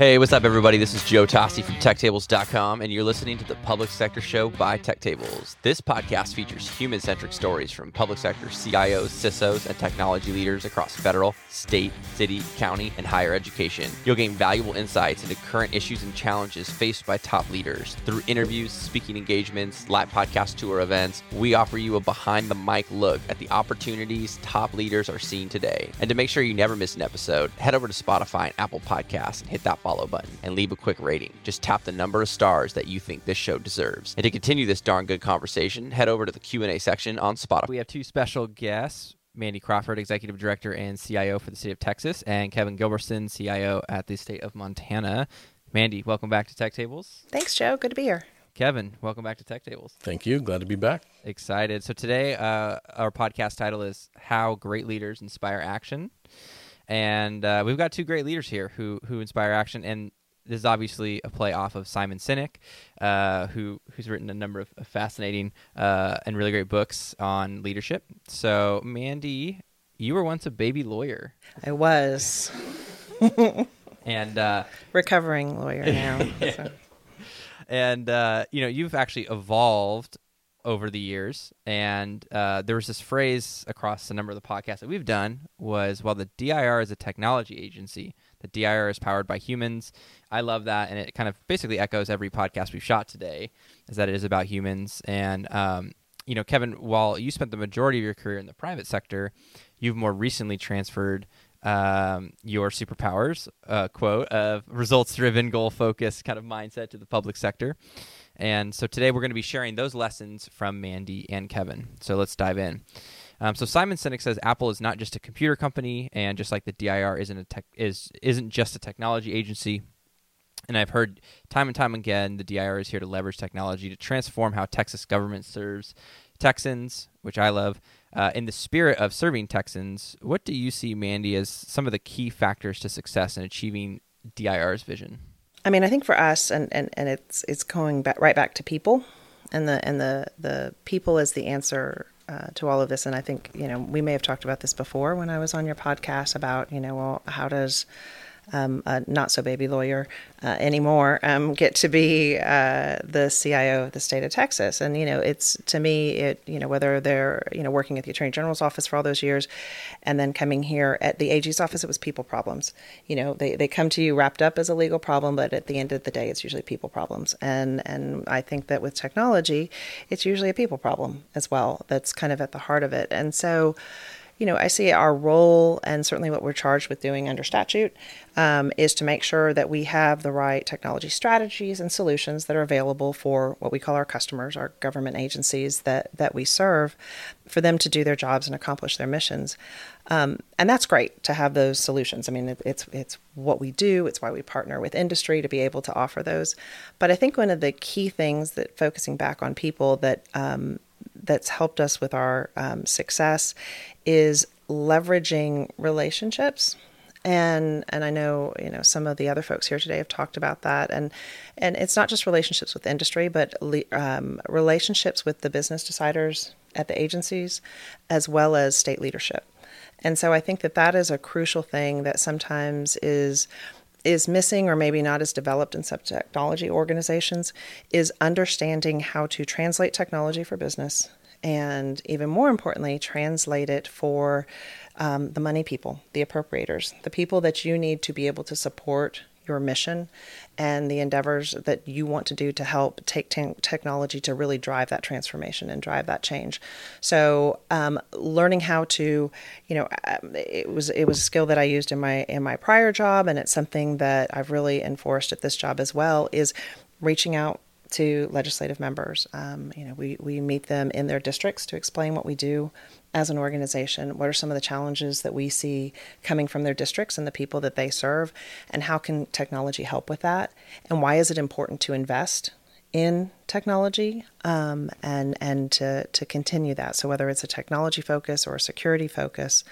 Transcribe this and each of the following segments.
Hey, what's up, everybody? This is Joe Toste from TechTables.com, and you're listening to the Public Sector Show by TechTables. This podcast features human centric stories from public sector CIOs, CISOs, and technology leaders across federal, state, city, county, and higher education. You'll gain valuable insights into current issues and challenges faced by top leaders. Through interviews, speaking engagements, live podcast tour events, we offer you a behind the mic look at the opportunities top leaders are seeing today. And to make sure you never miss an episode, head over to Spotify and Apple Podcasts and hit that follow button and leave a quick rating. Just tap the number of stars that you think this show deserves. And to continue this darn good conversation, head over to the Q&A section on Spotify. We have two special guests. Mandy Crawford, Executive Director and CIO for the state of Texas, and Kevin Gilbertson, CIO at the state of Montana. Mandy, welcome back to Tech Tables. Thanks, Joe. Good to be here. Kevin, welcome back to Tech Tables. Thank you. Glad to be back. Excited. So today, uh, our podcast title is "How Great Leaders Inspire Action," and uh, we've got two great leaders here who who inspire action. And this is obviously a play off of Simon Sinek, uh, who who's written a number of fascinating uh, and really great books on leadership. So, Mandy, you were once a baby lawyer. I was. and uh, recovering lawyer now. yeah. so. And uh, you know, you've actually evolved over the years, and uh, there was this phrase across a number of the podcasts that we've done was, "Well, the DIR is a technology agency. The DIR is powered by humans." I love that, and it kind of basically echoes every podcast we've shot today, is that it is about humans. And um, you know, Kevin, while you spent the majority of your career in the private sector, you've more recently transferred um, your superpowers, uh, quote, of results driven, goal focused kind of mindset to the public sector. And so today we're going to be sharing those lessons from Mandy and Kevin. So let's dive in. Um, so Simon Sinek says Apple is not just a computer company, and just like the DIR isn't a tech, is isn't just a technology agency. And I've heard time and time again the DIR is here to leverage technology to transform how Texas government serves Texans, which I love. Uh, in the spirit of serving Texans, what do you see, Mandy, as some of the key factors to success in achieving DIR's vision? I mean, I think for us, and, and, and it's it's going back, right back to people, and the and the the people is the answer uh, to all of this. And I think you know we may have talked about this before when I was on your podcast about you know well how does um, a not so baby lawyer uh, anymore, um, get to be uh, the CIO of the state of Texas. And, you know, it's to me, it, you know, whether they're, you know, working at the Attorney General's office for all those years and then coming here at the AG's office, it was people problems. You know, they, they come to you wrapped up as a legal problem, but at the end of the day, it's usually people problems. And, and I think that with technology, it's usually a people problem as well that's kind of at the heart of it. And so, you know, I see our role and certainly what we're charged with doing under statute um, is to make sure that we have the right technology strategies and solutions that are available for what we call our customers, our government agencies that, that we serve, for them to do their jobs and accomplish their missions. Um, and that's great to have those solutions. I mean, it, it's it's what we do. It's why we partner with industry to be able to offer those. But I think one of the key things that focusing back on people that um, that's helped us with our um, success is leveraging relationships. And and I know you know some of the other folks here today have talked about that. And and it's not just relationships with industry but um, relationships with the business deciders at the agencies as well as state leadership. And so I think that that is a crucial thing that sometimes is is missing or maybe not as developed in some technology organizations is understanding how to translate technology for business and even more importantly, translate it for um, the money people, the appropriators, the people that you need to be able to support your mission and the endeavors that you want to do to help take te- technology to really drive that transformation and drive that change. So, um, learning how to, you know, um, it was it was a skill that I used in my in my prior job, and it's something that I've really enforced at this job as well. Is reaching out to legislative members. Um, you know, we, we meet them in their districts to explain what we do as an organization. What are some of the challenges that we see coming from their districts and the people that they serve, and how can technology help with that? And why is it important to invest in technology um, and and to to continue that? So whether it's a technology focus or a security focus,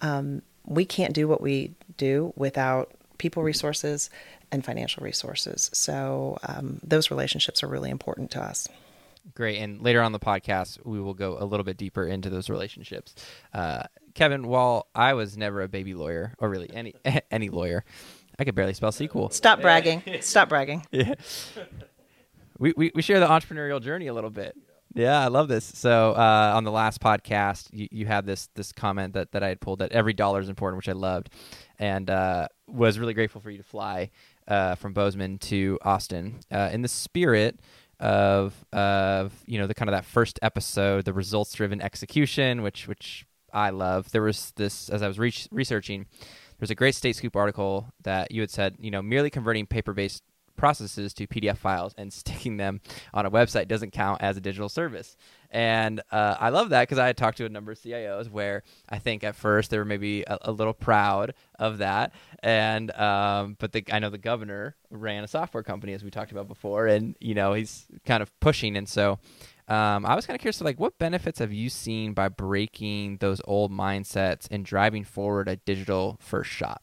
um, we can't do what we do without people resources and financial resources. So um, those relationships are really important to us. Great. And later on the podcast, we will go a little bit deeper into those relationships. Uh, Kevin, while I was never a baby lawyer, or really any any lawyer, I could barely spell sequel. Stop bragging. Stop bragging. Yeah. we, we we share the entrepreneurial journey a little bit. Yeah, I love this. So uh, on the last podcast, you, you had this this comment that, that I had pulled that every dollar is important, which I loved, and uh, was really grateful for you to fly uh, from Bozeman to Austin uh, in the spirit of of you know the kind of that first episode, the results driven execution, which which I love. There was this as I was re- researching. There's a great State Scoop article that you had said, you know, merely converting paper based processes to PDF files and sticking them on a website doesn't count as a digital service. And uh, I love that because I had talked to a number of CIOs where I think at first they were maybe a, a little proud of that. And um, but the, I know the governor ran a software company as we talked about before, and you know he's kind of pushing. And so um, I was kind of curious, to like, what benefits have you seen by breaking those old mindsets and driving forward a digital first shop?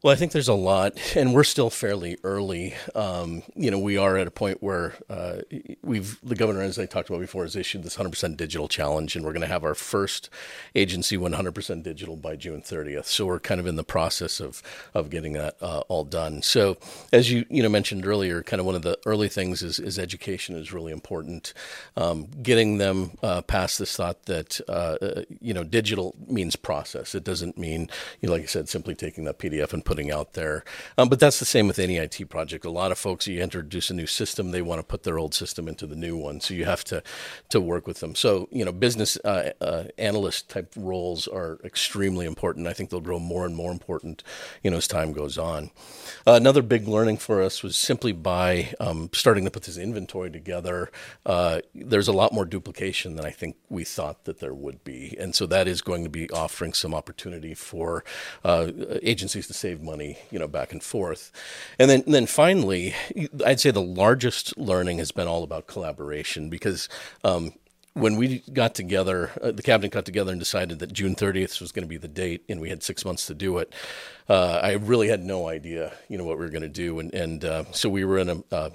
Well, I think there's a lot, and we're still fairly early. Um, you know, we are at a point where uh, we've the governor, as I talked about before, has issued this 100% digital challenge, and we're going to have our first agency 100% digital by June 30th. So we're kind of in the process of of getting that uh, all done. So as you you know mentioned earlier, kind of one of the early things is, is education is really important. Um, getting them uh, past this thought that uh, uh, you know digital means process. It doesn't mean you know, like I said, simply taking that PDF and putting out there. Um, but that's the same with any IT project. A lot of folks, you introduce a new system, they want to put their old system into the new one. So you have to to work with them. So you know, business uh, uh, analyst type roles are extremely important. I think they'll grow more and more important, you know, as time goes on. Uh, another big learning for us was simply by um, starting to put this inventory together. Uh, there's a lot more duplication than I think we thought that there would be, and so that is going to be offering some opportunity for uh, agencies to save save money, you know, back and forth. And then, and then finally, I'd say the largest learning has been all about collaboration because um, when we got together, uh, the cabinet got together and decided that June 30th was going to be the date, and we had six months to do it. Uh, I really had no idea, you know, what we were going to do, and and uh, so we were in a uh,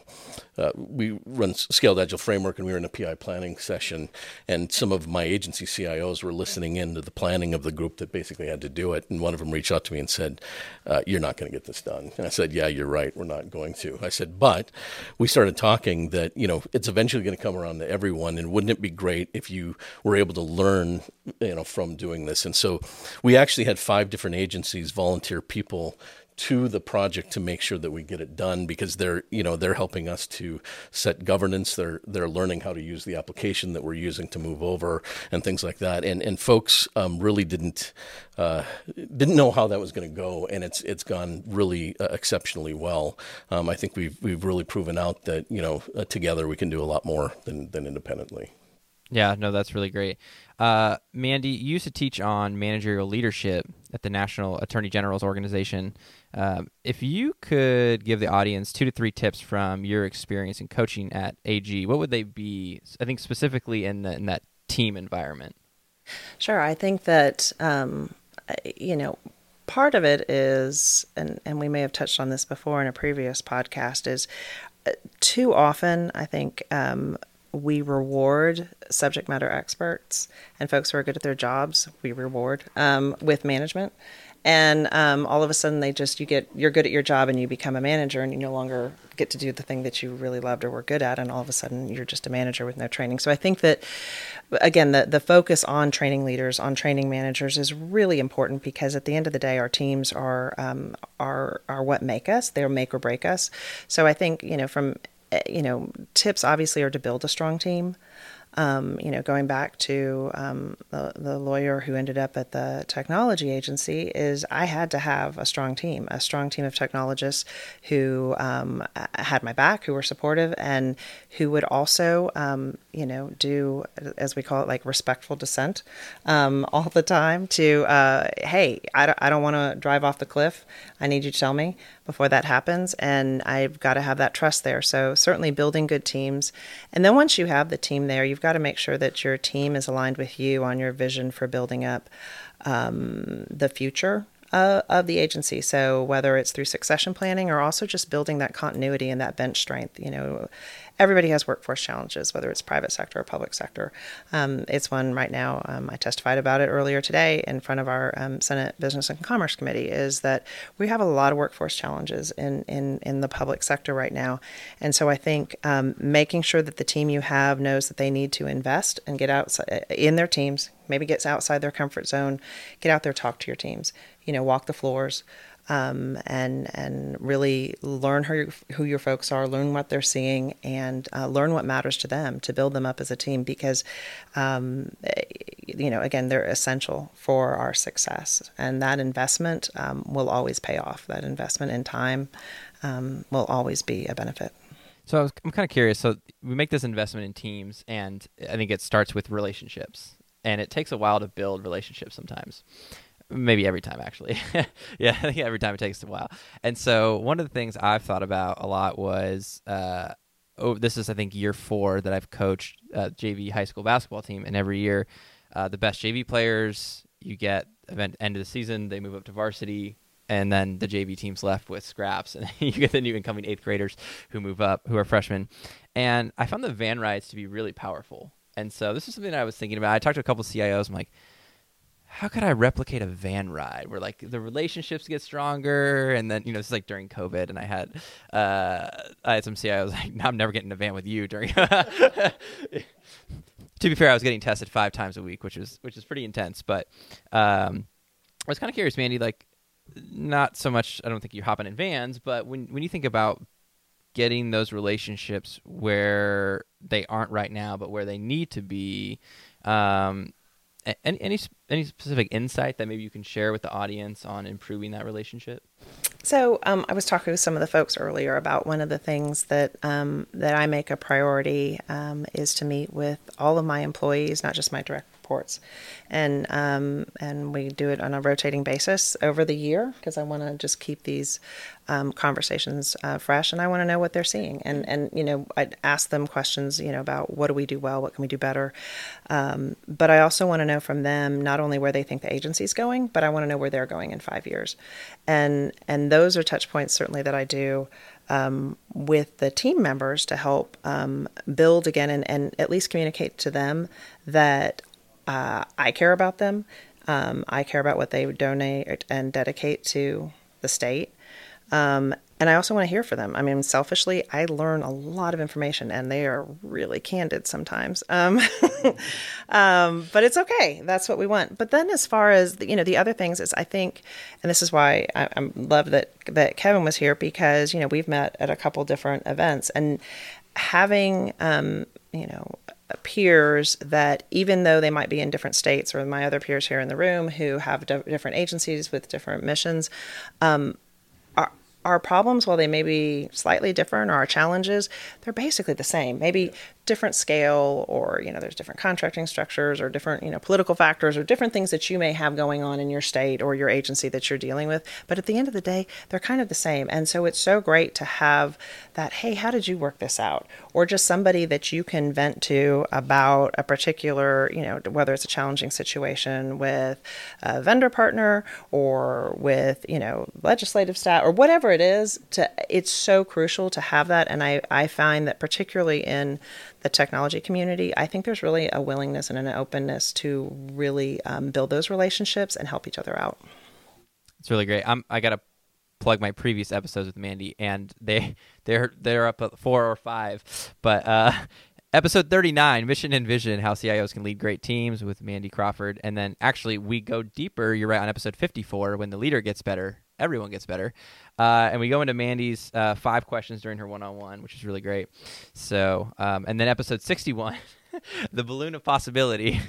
uh, we run scaled agile framework, and we were in a PI planning session, and some of my agency CIOs were listening in to the planning of the group that basically had to do it, and one of them reached out to me and said, uh, "You're not going to get this done," and I said, "Yeah, you're right, we're not going to." I said, "But we started talking that you know it's eventually going to come around to everyone, and wouldn't it be great if you were able to learn, you know, from doing this?" And so we actually had five different agencies volunteer people to the project to make sure that we get it done because they're you know they're helping us to set governance. They're they're learning how to use the application that we're using to move over and things like that. And and folks um, really didn't uh, didn't know how that was going to go and it's it's gone really uh, exceptionally well. Um, I think we've we've really proven out that you know uh, together we can do a lot more than than independently yeah, no, that's really great. Uh, Mandy, you used to teach on managerial leadership at the National Attorney General's organization. Um, if you could give the audience two to three tips from your experience in coaching at AG, what would they be? I think specifically in, the, in that team environment. Sure. I think that, um, you know, part of it is, and, and we may have touched on this before in a previous podcast, is uh, too often, I think, um, we reward subject matter experts and folks who are good at their jobs. We reward um, with management, and um, all of a sudden they just you get you're good at your job and you become a manager and you no longer get to do the thing that you really loved or were good at, and all of a sudden you're just a manager with no training. So I think that again the the focus on training leaders, on training managers is really important because at the end of the day our teams are um, are are what make us. They're make or break us. So I think you know from you know, tips obviously are to build a strong team. Um, you know, going back to um, the, the lawyer who ended up at the technology agency, is I had to have a strong team, a strong team of technologists who um, had my back, who were supportive, and who would also, um, you know, do as we call it, like respectful dissent um, all the time. To uh, hey, I don't want to drive off the cliff. I need you to tell me before that happens, and I've got to have that trust there. So certainly building good teams, and then once you have the team there, you've got to make sure that your team is aligned with you on your vision for building up um, the future uh, of the agency. So whether it's through succession planning or also just building that continuity and that bench strength, you know, everybody has workforce challenges, whether it's private sector or public sector. Um, it's one right now. Um, I testified about it earlier today in front of our um, Senate Business and Commerce Committee. Is that we have a lot of workforce challenges in in in the public sector right now, and so I think um, making sure that the team you have knows that they need to invest and get out in their teams, maybe gets outside their comfort zone, get out there, talk to your teams, you know, walk the floors um, and and really learn who who your folks are, learn what they're seeing, and uh, learn what matters to them to build them up as a team. Because, um, you know, again, they're essential for our success, and that investment um, will always pay off. That investment in time um, will always be a benefit. So I was, I'm kind of curious. So we make this investment in teams, and I think it starts with relationships, and it takes a while to build relationships sometimes maybe every time actually. Yeah i think every time it takes a while. And so one of the things i've thought about a lot was uh, oh this is i think year four that i've coached uh, jv high school basketball team. And every year uh, the best jv players you get event end of the season they move up to varsity and then the jv team's left with scraps. And you get the new incoming eighth graders who move up who are freshmen. And i found the van rides to be really powerful. And so this is something i was thinking about. I talked to a couple cios i'm like how could I replicate a van ride where like the relationships get stronger? And then you know it's like during COVID and I had uh I had some CIOs like no, I'm never getting in a van with you during to be fair I was getting tested five times a week which is which is pretty intense but um I was kind of curious Mandy like not so much I don't think you're hopping in vans but when when you think about getting those relationships where they aren't right now but where they need to be um any any any specific insight that maybe you can share with the audience on improving that relationship? So um, I was talking with some of the folks earlier about one of the things that um, that I make a priority um, is to meet with all of my employees, not just my direct reports, and um, and we do it on a rotating basis over the year because I want to just keep these um, conversations uh, fresh, and I want to know what they're seeing, and and you know I ask them questions, you know about what do we do well, what can we do better, um, but I also want to know from them not only where they think the agency's going, but I want to know where they're going in five years, and and those are touch points certainly that I do. Um, with the team members to help um, build again and, and at least communicate to them that uh, I care about them. Um, I care about what they donate and dedicate to the state. Um, and I also want to hear from them. I mean, selfishly, I learn a lot of information, and they are really candid sometimes. Um, um, but it's okay. That's what we want. But then, as far as the, you know, the other things is, I think, and this is why I, I love that that Kevin was here because you know we've met at a couple different events, and having um, you know peers that even though they might be in different states or my other peers here in the room who have different agencies with different missions um, our problems, while they may be slightly different, or our challenges, they're basically the same. Maybe different scale or you know there's different contracting structures or different you know political factors or different things that you may have going on in your state or your agency that you're dealing with. But at the end of the day they're kind of the same. And so it's so great to have that hey how did you work this out? Or just somebody that you can vent to about a particular you know whether it's a challenging situation with a vendor partner or with you know legislative staff or whatever it is to it's so crucial to have that. And i i find that particularly in the technology community, I think there's really a willingness and an openness to really um, build those relationships and help each other out. It's really great. I'm, I got to plug my previous episodes with Mandy, and they they're they're up at four or five. But uh, episode 39, Mission and Vision: How CIOs Can Lead Great Teams with Mandy Crawford, and then actually we go deeper. You're right on episode 54 when the leader gets better everyone gets better. Uh, and we go into Mandy's uh, five questions during her one on one, which is really great. So, um, and then episode 61, the balloon of possibility.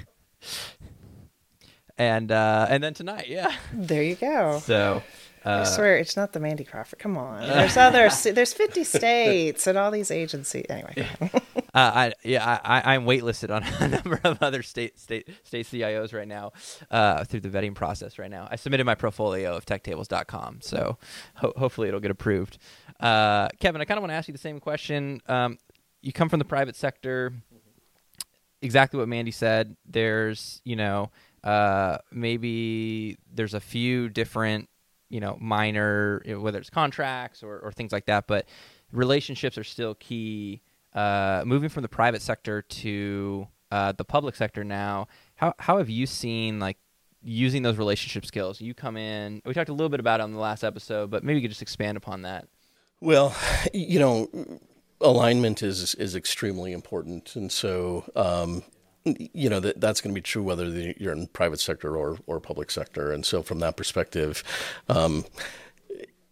and uh, and then tonight, yeah. There you go. So uh, I swear it's not the Mandy Crawford. Come on, there's other there's 50 states and all these agencies. Anyway, uh, I yeah I I'm waitlisted on a number of other state state state CIOs right now uh, through the vetting process right now. I submitted my portfolio of TechTables.com, so ho- hopefully it'll get approved. Uh, Kevin, I kind of want to ask you the same question. Um, you come from the private sector. Exactly what Mandy said. There's you know uh, maybe there's a few different you know minor whether it's contracts or, or things like that but relationships are still key uh, moving from the private sector to uh, the public sector now. How how have you seen like using those relationship skills? You come in. We talked a little bit about it on the last episode, but maybe you could just expand upon that. Well, you know, alignment is is extremely important, and so um, you know that that's going to be true whether you're in private sector or or public sector. And so, from that perspective. Um,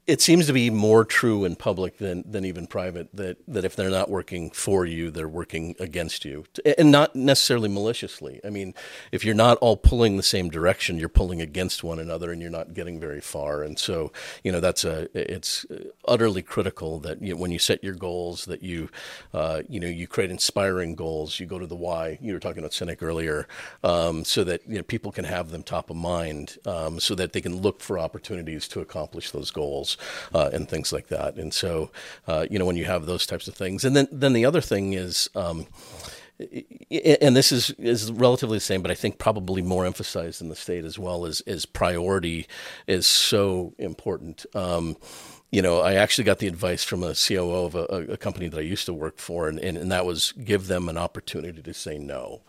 it seems to be more true in public than, than even private that, that if they're not working for you, they're working against you, and not necessarily maliciously. I mean, if you're not all pulling the same direction, you're pulling against one another, and you're not getting very far. And so, you know, that's a it's utterly critical that you know, when you set your goals, that you, uh, you know, you create inspiring goals. You go to the why. You were talking about Sinek earlier, um, so that you know people can have them top of mind, um, so that they can look for opportunities to accomplish those goals uh, and things like that. And so, uh, you know, when you have those types of things, and then then the other thing is. Um, and this is is relatively the same, but I think probably more emphasized in the state as well. Is is priority is so important. Um, you know, I actually got the advice from a COO of a, a company that I used to work for, and, and, and that was give them an opportunity to say no.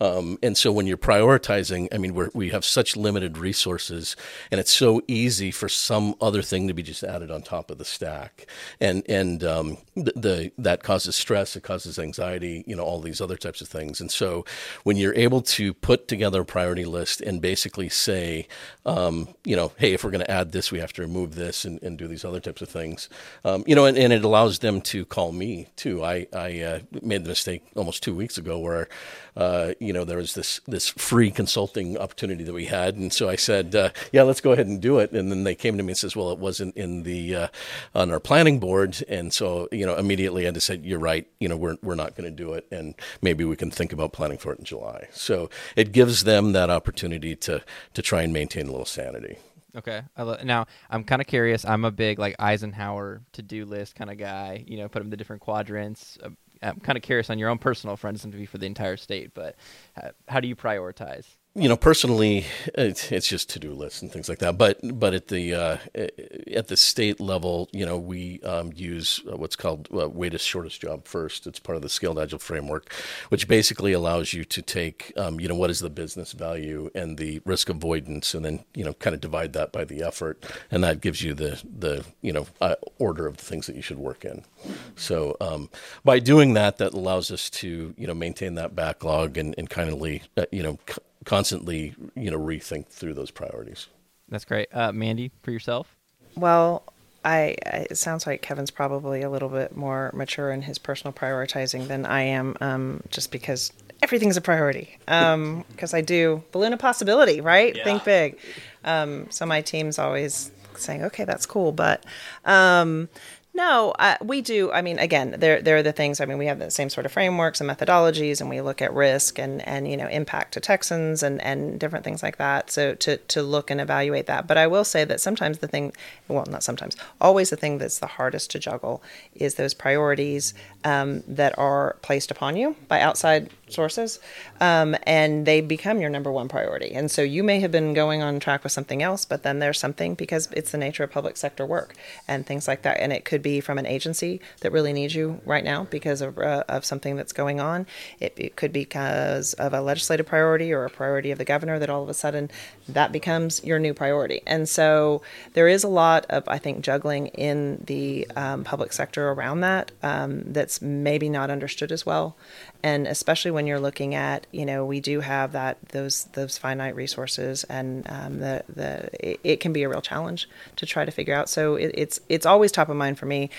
Um, and so when you're prioritizing, I mean, we have such limited resources, and it's so easy for some other thing to be just added on top of the stack, and and um, the, the, that causes stress, it causes anxiety, you know, all these other types of things. And so when you're able to put together a priority list and basically say, um, you know, hey, if we're going to add this, we have to remove this and, and do these other types of things, um, you know, and, and, it allows them to call me too. I I uh, made the mistake almost two weeks ago where uh, you know, there was this this free consulting opportunity that we had, and so I said, uh, "Yeah, let's go ahead and do it." And then they came to me and says, "Well, it wasn't in the uh, on our planning board," and so you know, immediately I just said, "You're right. You know, we're we're not going to do it, and maybe we can think about planning for it in July." So it gives them that opportunity to to try and maintain a little sanity. Okay. now I'm kind of curious. I'm a big like Eisenhower to do list kind of guy. You know, put them in the different quadrants. Uh, I'm kind of curious on your own personal front, doesn't to be for the entire state, but how, how do you prioritize? You know, personally, it's, it's just to do lists and things like that. But but at the uh, at the state level, you know, we um, use uh, what's called uh, weighted shortest job first. It's part of the Scaled Agile framework, which basically allows you to take, um, you know, what is the business value and the risk avoidance, and then you know, kind of divide that by the effort, and that gives you the the you know uh, order of the things that you should work in. So um, by doing that, that allows us to you know maintain that backlog and and kind of uh, you know constantly, you know, rethink through those priorities. That's great, uh, Mandy. For yourself, well, I, I, it sounds like Kevin's probably a little bit more mature in his personal prioritizing than I am, um, just because everything's a priority. Because um, I do balloon a possibility, right? Yeah. Think big. Um, so my team's always saying, "Okay, that's cool," but um, no, uh, we do. I mean, again, there there are the things. I mean, we have the same sort of frameworks and methodologies, and we look at risk and and you know impact to Texans and and different things like that. So to to look and evaluate that. But I will say that sometimes the thing, well, not sometimes, always the thing that's the hardest to juggle is those priorities um, that are placed upon you by outside sources, um, and they become your number one priority. And so you may have been going on track with something else, but then there's something because it's the nature of public sector work and things like that. And it could be from an agency that really needs you right now because of, uh, of something that's going on. It, it could be because of a legislative priority or a priority of the governor that all of a sudden that becomes your new priority. And so there is a lot of, I think, juggling in the um, public sector around that um, that's maybe not understood as well and especially when you're looking at you know we do have that those those finite resources and um, the the it, it, can be a real challenge to try to figure out. So it, it's it's always top of mind for me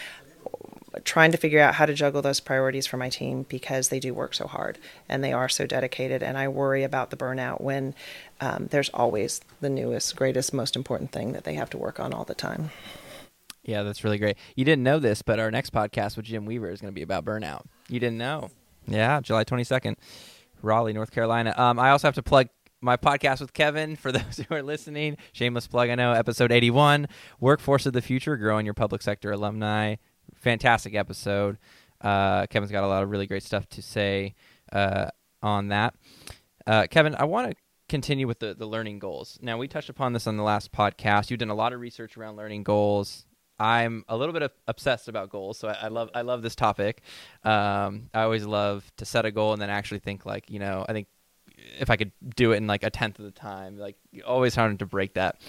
trying to figure out how to juggle those priorities for my team because they do work so hard and they are so dedicated. And i worry about the burnout when um, there's always the newest greatest most important thing that they have to work on all the time. Yeah that's really great. You didn't know this but our next podcast with jim weaver is going to be about burnout. You didn't know yeah, July 22nd, Raleigh, North Carolina. Um, I also have to plug my podcast with Kevin for those who are listening. Shameless plug, I know. Episode 81, Workforce of the Future, Growing Your Public Sector Alumni. Fantastic episode. Uh, Kevin's got a lot of really great stuff to say uh, on that. Uh, Kevin, I want to continue with the, the learning goals. Now, we touched upon this on the last podcast. You've done a lot of research around learning goals. I'm a little bit obsessed about goals, so I, I love I love this topic. Um, I always love to set a goal and then actually think like you know I think if I could do it in like a tenth of the time, like always hard to break that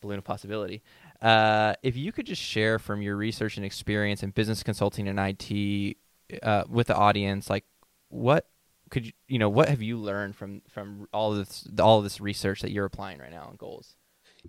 balloon of possibility. Uh, if you could just share from your research and experience in business consulting and IT uh, with the audience, like what could you you know what have you learned from from all of this all of this research that you're applying right now on goals?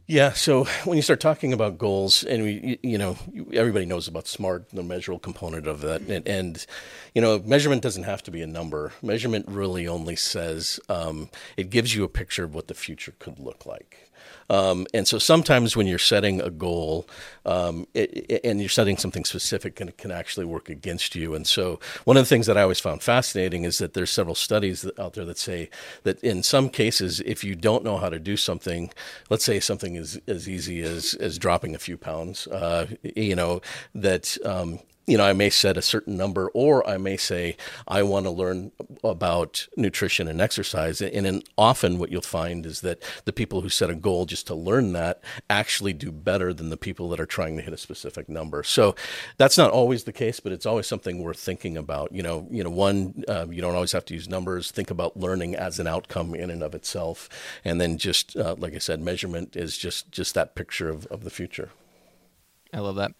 Yeah. So when you start talking about goals, and we, you know, everybody knows about SMART, the measurable component of that, and, and you know, measurement doesn't have to be a number. Measurement really only says um, it gives you a picture of what the future could look like. Um, and so sometimes when you're setting a goal um, it, it, and you're setting something specific, and it can actually work against you. And so one of the things that I always found fascinating is that there's several studies out there that say that in some cases, if you don't know how to do something, let's say something is as easy as, as dropping a few pounds, uh, you know, that um, you know, I may set a certain number, or I may say I want to learn about nutrition and exercise. And then often, what you'll find is that the people who set a goal just to learn that actually do better than the people that are trying to hit a specific number. So that's not always the case, but it's always something worth thinking about. You know, you know, one, uh, you don't always have to use numbers. Think about learning as an outcome in and of itself, and then just uh, like I said, measurement is just just that picture of, of the future. I love that.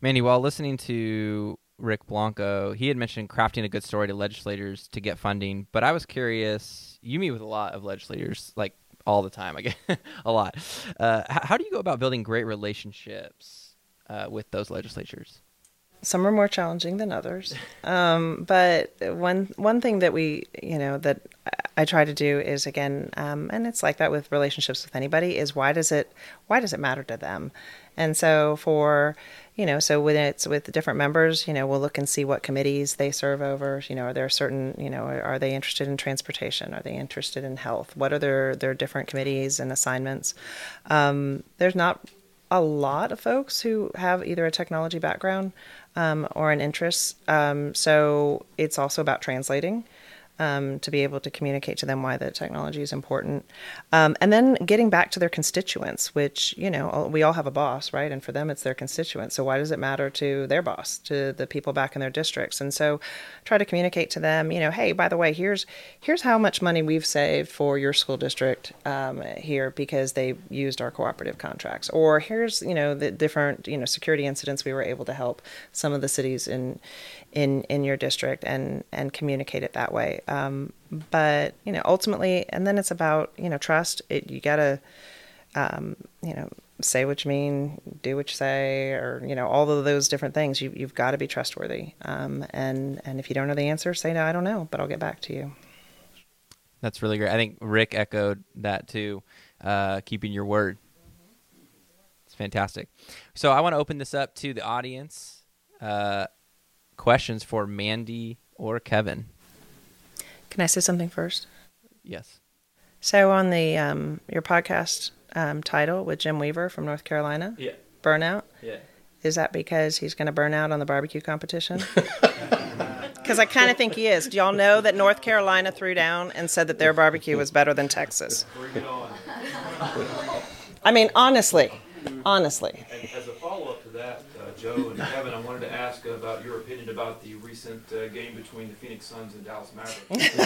Mandy, while listening to Rick Blanco, he had mentioned crafting a good story to legislators to get funding. But I was curious. You meet with a lot of legislators, like all the time. I get a lot. Uh, how do you go about building great relationships uh, with those legislatures? Some are more challenging than others, um, but one one thing that we, you know, that I try to do is again, um, and it's like that with relationships with anybody, is why does it why does it matter to them? And so for you know, so when it's with different members, you know, we'll look and see what committees they serve over. You know, are there certain, you know, are they interested in transportation? Are they interested in health? What are their their different committees and assignments? Um, there's not a lot of folks who have either a technology background um, or an interest. Um, so it's also about translating um, to be able to communicate to them why the technology is important. Um, and then getting back to their constituents, which, you know, we all have a boss, right? And for them, it's their constituents. So why does it matter to their boss, to the people back in their districts? And so try to communicate to them, you know, hey, by the way, here's here's how much money we've saved for your school district um, here because they used our cooperative contracts. Or here's, you know, the different, you know, security incidents we were able to help some of the cities in in in your district and and communicate it that way. Um, but you know, ultimately, and then it's about you know trust. It, you gotta um, you know say what you mean, do what you say, or you know all of those different things. You, you've got to be trustworthy. Um, and and if you don't know the answer, say no, I don't know, but I'll get back to you. That's really great. I think Rick echoed that too. Uh, keeping your word. It's fantastic. So I want to open this up to the audience. Uh, questions for Mandy or Kevin. Can I say something first? Yes. So on the um, your podcast um, title with Jim Weaver from North Carolina, yeah, burnout. Yeah. Is that because he's going to burn out on the barbecue competition? Because I kind of think he is. Do y'all know that North Carolina threw down and said that their barbecue was better than Texas? I mean, honestly, honestly. And as a follow-up to that, Joe and Kevin, I wanted to ask about your opinion about the recent uh, game between the Phoenix Suns and Dallas Mavericks.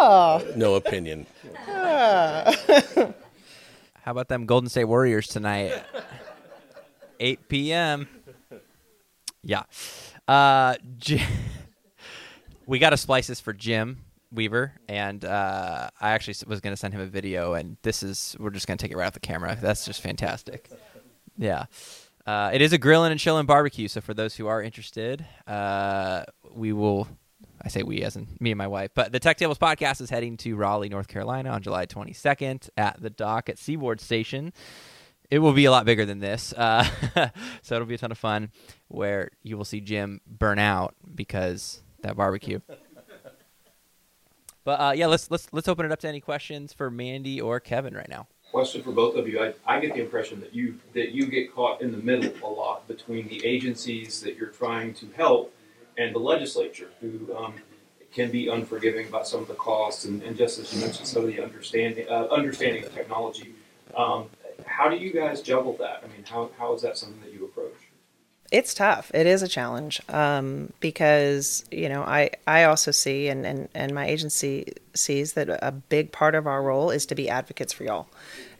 oh. No opinion. How about them Golden State Warriors tonight? 8 p.m. Yeah. Uh, J- we got to splice this for Jim Weaver, and uh, I actually was going to send him a video, and this is we're just going to take it right off the camera. That's just fantastic. Yeah. Uh, it is a grilling and chilling barbecue. So for those who are interested, uh, we will. I say we as in me and my wife, but the Tech Tables podcast is heading to Raleigh, North Carolina on July 22nd at the dock at Seaboard Station. It will be a lot bigger than this, uh, so it'll be a ton of fun. Where you will see Jim burn out because that barbecue. But uh, yeah, let's let's let's open it up to any questions for Mandy or Kevin right now question for both of you. I, I get the impression that you that you get caught in the middle a lot between the agencies that you're trying to help and the legislature, who um, can be unforgiving about some of the costs and, and, just as you mentioned, some of the understanding uh, understanding of technology. Um, how do you guys juggle that? I mean, how, how is that something that you approach? It's tough. It is a challenge um, because you know I I also see and, and and my agency sees that a big part of our role is to be advocates for y'all,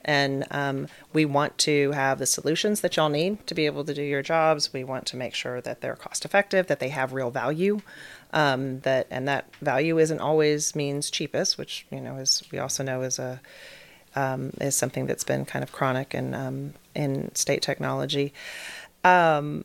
and um, we want to have the solutions that y'all need to be able to do your jobs. We want to make sure that they're cost effective, that they have real value, um, that and that value isn't always means cheapest, which you know is we also know is a um, is something that's been kind of chronic in um, in state technology, um,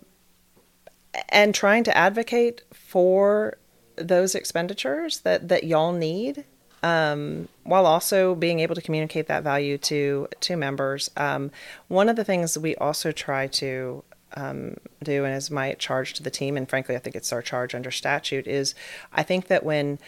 and trying to advocate for those expenditures that that y'all need, um, while also being able to communicate that value to to members. Um, one of the things we also try to um, do, and is my charge to the team, and frankly, I think it's our charge under statute, is I think that when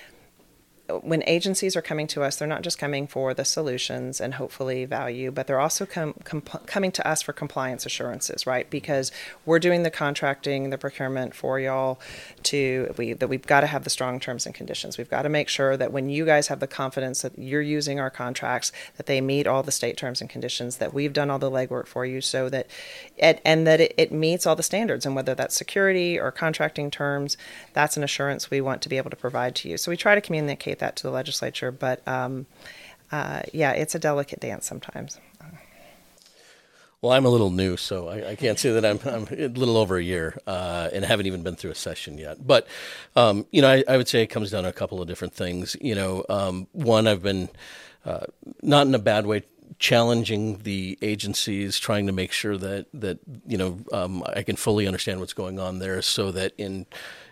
when agencies are coming to us, they're not just coming for the solutions and hopefully value, but they're also com- com- coming to us for compliance assurances, right? Because we're doing the contracting, the procurement for y'all to we that we've got to have the strong terms and conditions. We've got to make sure that when you guys have the confidence that you're using our contracts, that they meet all the state terms and conditions, that we've done all the legwork for you, so that it, and that it, it meets all the standards, and whether that's security or contracting terms, that's an assurance we want to be able to provide to you. So we try to communicate that to the legislature, but um, uh, yeah, it's a delicate dance sometimes. Well, I'm a little new, so I, I can't say that I'm, I'm, a little over a year uh, and haven't even been through a session yet. But, um, you know, I, I, would say it comes down to a couple of different things. You know, um, one, I've been uh, not in a bad way challenging the agencies, trying to make sure that that you know um, I can fully understand what's going on there, so that in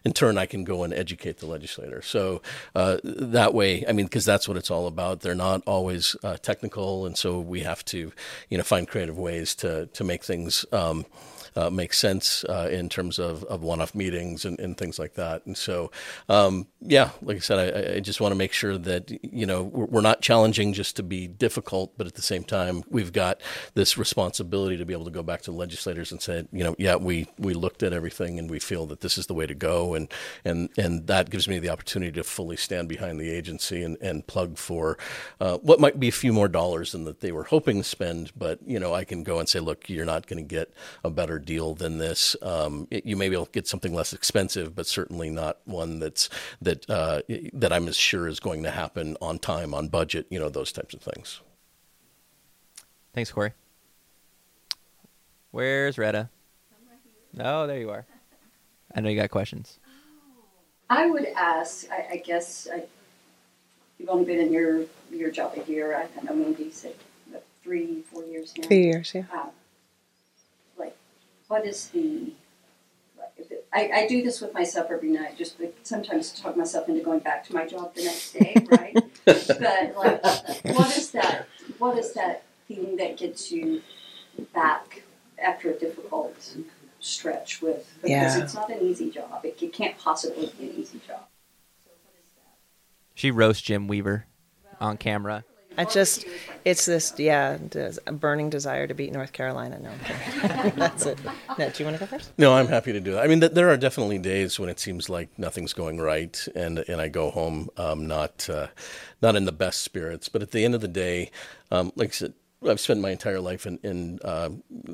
in turn I can go and educate the legislator. So uh, that way, I mean, because that's what it's all about. They're not always uh, technical, and so we have to you know find creative ways to to make things. Um, uh, make sense uh, in terms of, of one-off meetings and, and things like that. And so, um, yeah, like I said, I, I just want to make sure that you know we're, we're, not challenging just to be difficult, but at the same time, we've got this responsibility to be able to go back to legislators and say, you know, yeah, we we looked at everything and we feel that this is the way to go, and and and that gives me the opportunity to fully stand behind the agency and, and plug for uh, what might be a few more dollars than that they were hoping to spend, but you know, I can go and say, look, you're not going to get a better deal than this. Um, it, you maybe will get something less expensive, but certainly not one that's that uh, that I'm as sure is going to happen on time, on budget. You know, those types of things. Thanks, Corey. Where's Retta? Oh, there you are. I know you got questions. I would ask. I, I guess I, you've only been in your your job a year. I, I know Mandy said three, four years now. Three years, yeah. Um, what is the I, I, do this with myself every night, just to sometimes talk myself into going back to my job the next day, right? but like, what is that? What is that thing that gets you back after a difficult stretch with? Because yeah. it's not an easy job. It, it, can't possibly be an easy job. So what is that? She roasts Jim Weaver on camera. I just, it's this, yeah, a burning desire to beat North Carolina. No, that's it. No, do you want to go first? No, I'm happy to do that. I mean, th- there are definitely days when it seems like nothing's going right, and and I go home um, not uh, not in the best spirits. But at the end of the day, um, like I said, I've spent my entire life in, in uh,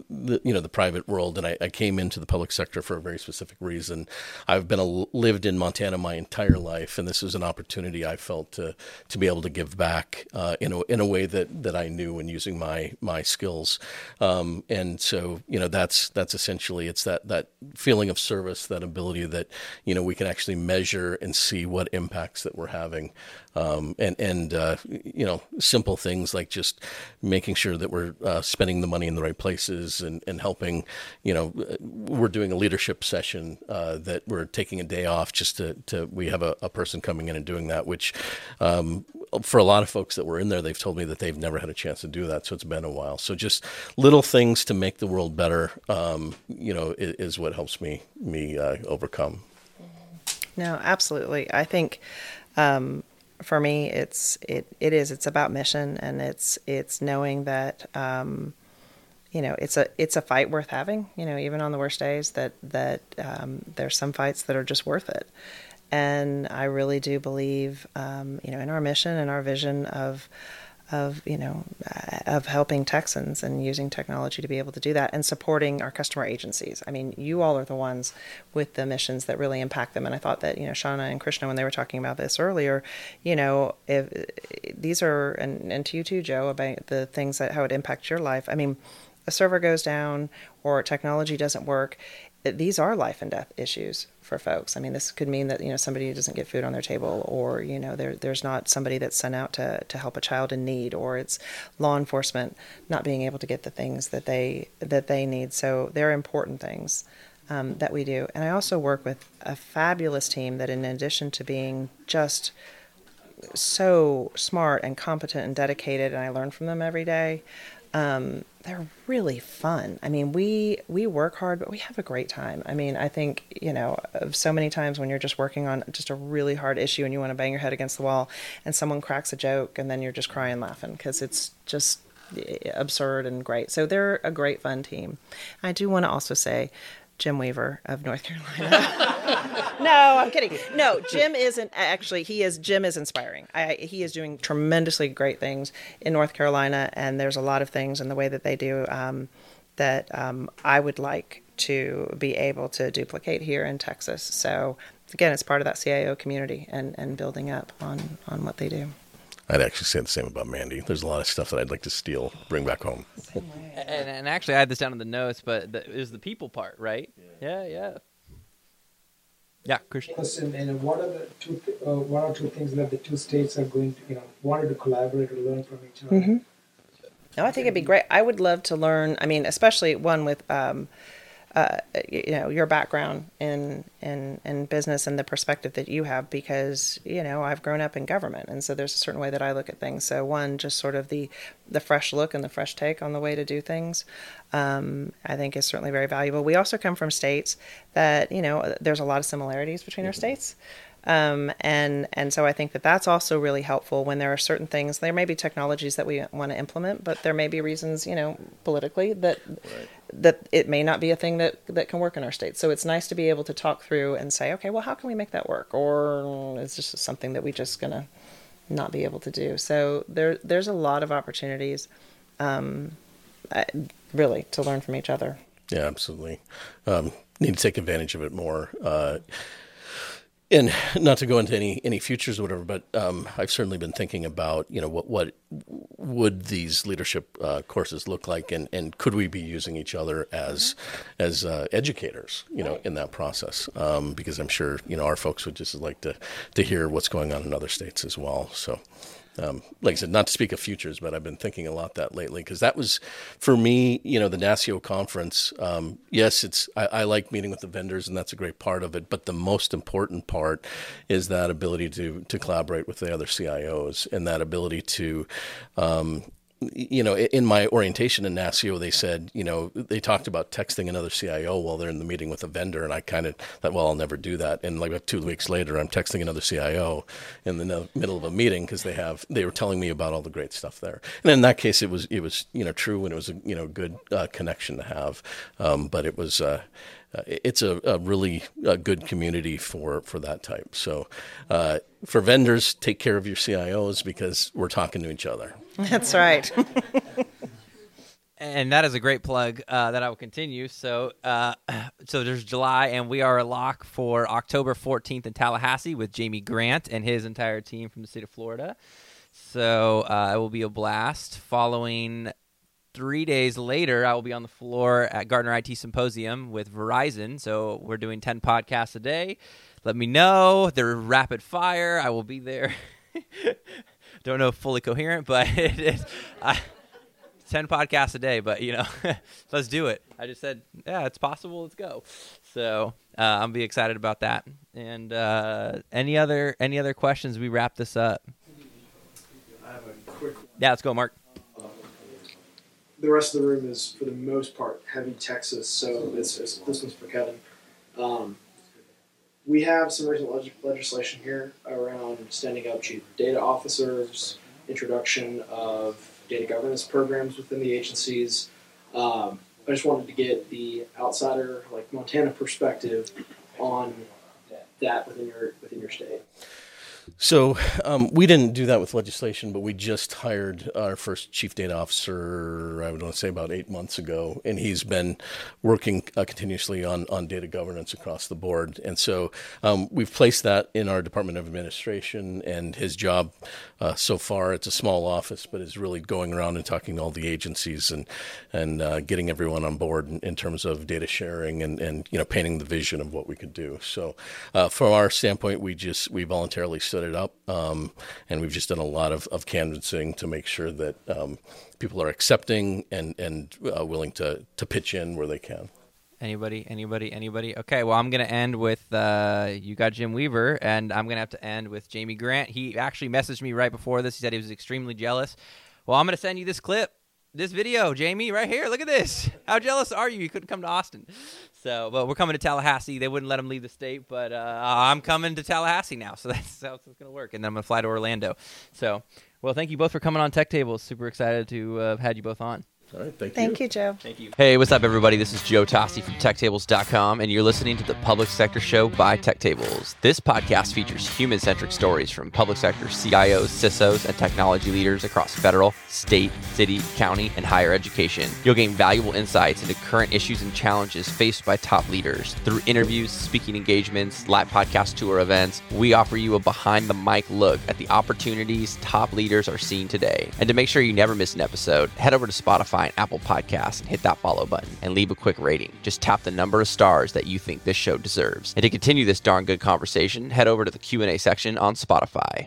the you know the private world, and I, I, came into the public sector for a very specific reason. I've been a, lived in Montana my entire life, and this was an opportunity I felt to to be able to give back uh, in a in a way that, that I knew and using my my skills. Um, and so you know that's that's essentially it's that that feeling of service, that ability that you know we can actually measure and see what impacts that we're having, um, and and uh, you know simple things like just making sure that we're uh, spending the money in the right places and, and helping, you know, we're doing a leadership session uh, that we're taking a day off just to, to we have a, a person coming in and doing that, which um, for a lot of folks that were in there, they've told me that they've never had a chance to do that. So it's been a while. So just little things to make the world better, um, you know, is, is, what helps me, me uh, overcome. No, absolutely. I think, um, for me, it's it it is it's about mission and it's it's knowing that um, you know it's a it's a fight worth having. You know, even on the worst days, that that um, there's some fights that are just worth it. And I really do believe, um, you know, in our mission and our vision of of you know uh, of helping Texans and using technology to be able to do that and supporting our customer agencies. I mean, you all are the ones with the missions that really impact them. And I thought that, you know, Shauna and Krishna, when they were talking about this earlier, you know, if these are, and, and to you too, Joe, about the things that how it impacts your life. I mean, a server goes down or technology doesn't work, these are life and death issues for folks. I mean, this could mean that you know somebody doesn't get food on their table, or you know there there's not somebody that's sent out to to help a child in need, or it's law enforcement not being able to get the things that they that they need. So they're important things um, that we do. And I also work with a fabulous team that, in addition to being just so smart and competent and dedicated, and I learn from them every day. Um, they're really fun. I mean, we we work hard, but we have a great time. I mean, I think you know, of so many times when you're just working on just a really hard issue and you want to bang your head against the wall, and someone cracks a joke, and then you're just crying laughing because it's just eh, absurd and great. So they're a great fun team. I do want to also say Jim Weaver of North Carolina. no, I'm kidding. No, Jim isn't actually. He is. Jim is inspiring. I, he is doing tremendously great things in North Carolina, and there's a lot of things in the way that they do um, that um, I would like to be able to duplicate here in Texas. So again, it's part of that CIO community and, and building up on on what they do. I'd actually say the same about Mandy. There's a lot of stuff that I'd like to steal, bring back home. and, and, actually, I had this down in the notes, but the, it was the people part, right? Yeah, yeah. Yeah, yeah Christian. Question, and what are the two, uh, one or two things that the two states are going to, you know, wanted to collaborate or learn from each other? Mm-hmm. No, I think it'd be great. I would love to learn. I mean, especially one with um, uh, you know your background in in in business and the perspective that you have because you know I've grown up in government and so there's a certain way that I look at things. So one, just sort of the the fresh look and the fresh take on the way to do things, um, I think is certainly very valuable. We also come from states that you know there's a lot of similarities between our mm-hmm. states. Um, and and so I think that that's also really helpful when there are certain things. There may be technologies that we want to implement, but there may be reasons, you know, politically that right. That it may not be a thing that that can work in our state. So it's nice to be able to talk through and say, okay, well, how can we make that work? Or is this something that we just gonna not be able to do? So there there's a lot of opportunities, um, really, to learn from each other. Yeah, absolutely. Um, need to take advantage of it more. Uh, and not to go into any any futures or whatever, but um, I've certainly been thinking about you know what what would these leadership uh, courses look like, and, and could we be using each other as as uh, educators, you know, in that process? Um, because I'm sure you know our folks would just like to to hear what's going on in other states as well. So um, like I said, not to speak of futures, but I've been thinking a lot that lately because that was for me, you know, the NASCIO conference. Um, yes, it's I, I, like meeting with the vendors, and that's a great part of it. But the most important part is that ability to to collaborate with the other CIOs and that ability to um, you know, in my orientation in NASCIO, they said, you know, they talked about texting another CIO while they're in the meeting with a vendor, and I kind of thought, well, I'll never do that. And like two weeks later, I'm texting another CIO in the middle of a meeting because they have they were telling me about all the great stuff there. And in that case, it was it was you know true, and it was a you know good uh, connection to have. Um, but it was. Uh, uh, it's a, a really a good community for, for that type. So, uh, for vendors, take care of your CIOs because we're talking to each other. That's right. and that is a great plug uh, that I will continue. So, uh, so there's July, and we are a lock for October 14th in Tallahassee with Jamie Grant and his entire team from the state of Florida. So uh, it will be a blast. Following three days later, I will be on the floor at Gartner IT Symposium with Verizon. So we're doing 10 podcasts a day. Let me know. They're rapid fire. I will be there. Don't know fully coherent, but it is. I, 10 podcasts a day, but you know, let's do it. I just said, yeah, it's possible. Let's go. So uh, I'm be excited about that. And uh, any other any other questions? We wrap this up. I have a quick. Yeah, let's go, Mark the rest of the room is, for the most part, heavy Texas. So this this one's for Kevin. Um, we have some recent leg- legislation here around standing up chief data officers, introduction of data governance programs within the agencies. Um, I just wanted to get the outsider, like Montana perspective, on that within your within your state. So um, we didn't do that with legislation, but we just hired our first chief data officer. I would want to say about eight months ago, and he's been working uh, continuously on on data governance across the board. And so um, we've placed that in our Department of Administration, and his job uh, so far it's a small office, but is really going around and talking to all the agencies and and uh, getting everyone on board in, in, terms of data sharing and and you know painting the vision of what we could do. So uh, from our standpoint, we just we voluntarily stood it up. Um, and we've just done a lot of, of canvassing to make sure that um, people are accepting and, and uh, willing to, to pitch in where they can. Anybody, anybody, anybody? Okay, well, I'm going to end with uh, you got Jim Weaver, and I'm going to have to end with Jamie Grant. He actually messaged me right before this. He said he was extremely jealous. Well, I'm going to send you this clip this video, Jamie, right here. Look at this. How jealous are you? You couldn't come to Austin. So, but we're coming to Tallahassee. They wouldn't let him leave the state, but uh, I'm coming to Tallahassee now. So that's how it's going to work. And then I'm going to fly to Orlando. So, well, thank you both for coming on Tech Tables. Super excited to uh, have had you both on. All right, thank, thank you. you, Joe. Thank you. Hey, what's up, everybody? This is Joe Toste from TechTables.com, and you're listening to the Public Sector Show by TechTables. This podcast features human centric stories from public sector CIOs, CISOs, and technology leaders across federal, state, city, county, and higher education. You'll gain valuable insights into current issues and challenges faced by top leaders. Through interviews, speaking engagements, live podcast tour events, we offer you a behind the mic look at the opportunities top leaders are seeing today. And to make sure you never miss an episode, head over to Spotify Spotify and Apple Podcasts and hit that follow button and leave a quick rating. Just tap the number of stars that you think this show deserves. And to continue this darn good conversation, head over to the Q&A section on Spotify.